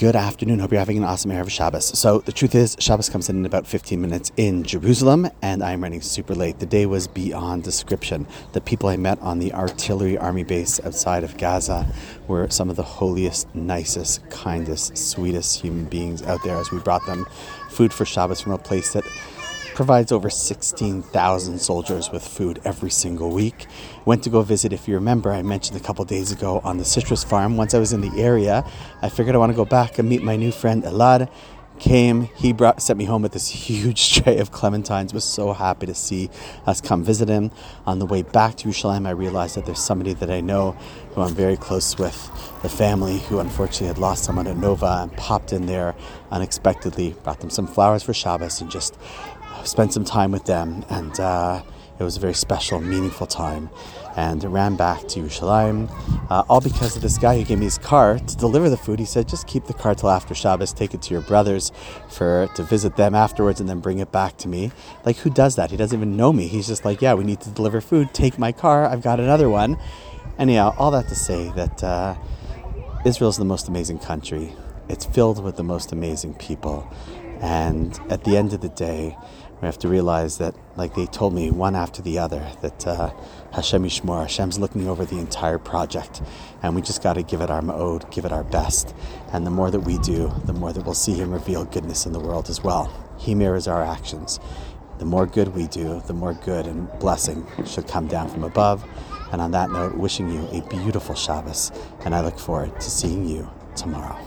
Good afternoon. Hope you're having an awesome Erev Shabbos. So the truth is, Shabbos comes in in about 15 minutes in Jerusalem, and I'm running super late. The day was beyond description. The people I met on the artillery army base outside of Gaza were some of the holiest, nicest, kindest, sweetest human beings out there as we brought them food for Shabbos from a place that provides over 16,000 soldiers with food every single week. Went to go visit, if you remember, I mentioned a couple days ago on the citrus farm. Once I was in the area, I figured I want to go back and meet my new friend Elad. Came, he brought sent me home with this huge tray of clementines. Was so happy to see us come visit him. On the way back to Yerushalayim, I realized that there's somebody that I know who I'm very close with, the family who unfortunately had lost someone at Nova and popped in there unexpectedly, brought them some flowers for Shabbos and just spent some time with them, and uh, it was a very special, meaningful time. And ran back to Yerushalayim, uh, all because of this guy who gave me his car to deliver the food. He said, "Just keep the car till after Shabbos. Take it to your brothers for to visit them afterwards, and then bring it back to me." Like, who does that? He doesn't even know me. He's just like, "Yeah, we need to deliver food. Take my car. I've got another one." Anyhow, all that to say that uh, Israel is the most amazing country. It's filled with the most amazing people, and at the end of the day we have to realize that, like they told me one after the other, that uh, Hashem Yishmor, Hashem's looking over the entire project, and we just got to give it our mode, give it our best. And the more that we do, the more that we'll see Him reveal goodness in the world as well. He mirrors our actions. The more good we do, the more good and blessing should come down from above. And on that note, wishing you a beautiful Shabbos, and I look forward to seeing you tomorrow.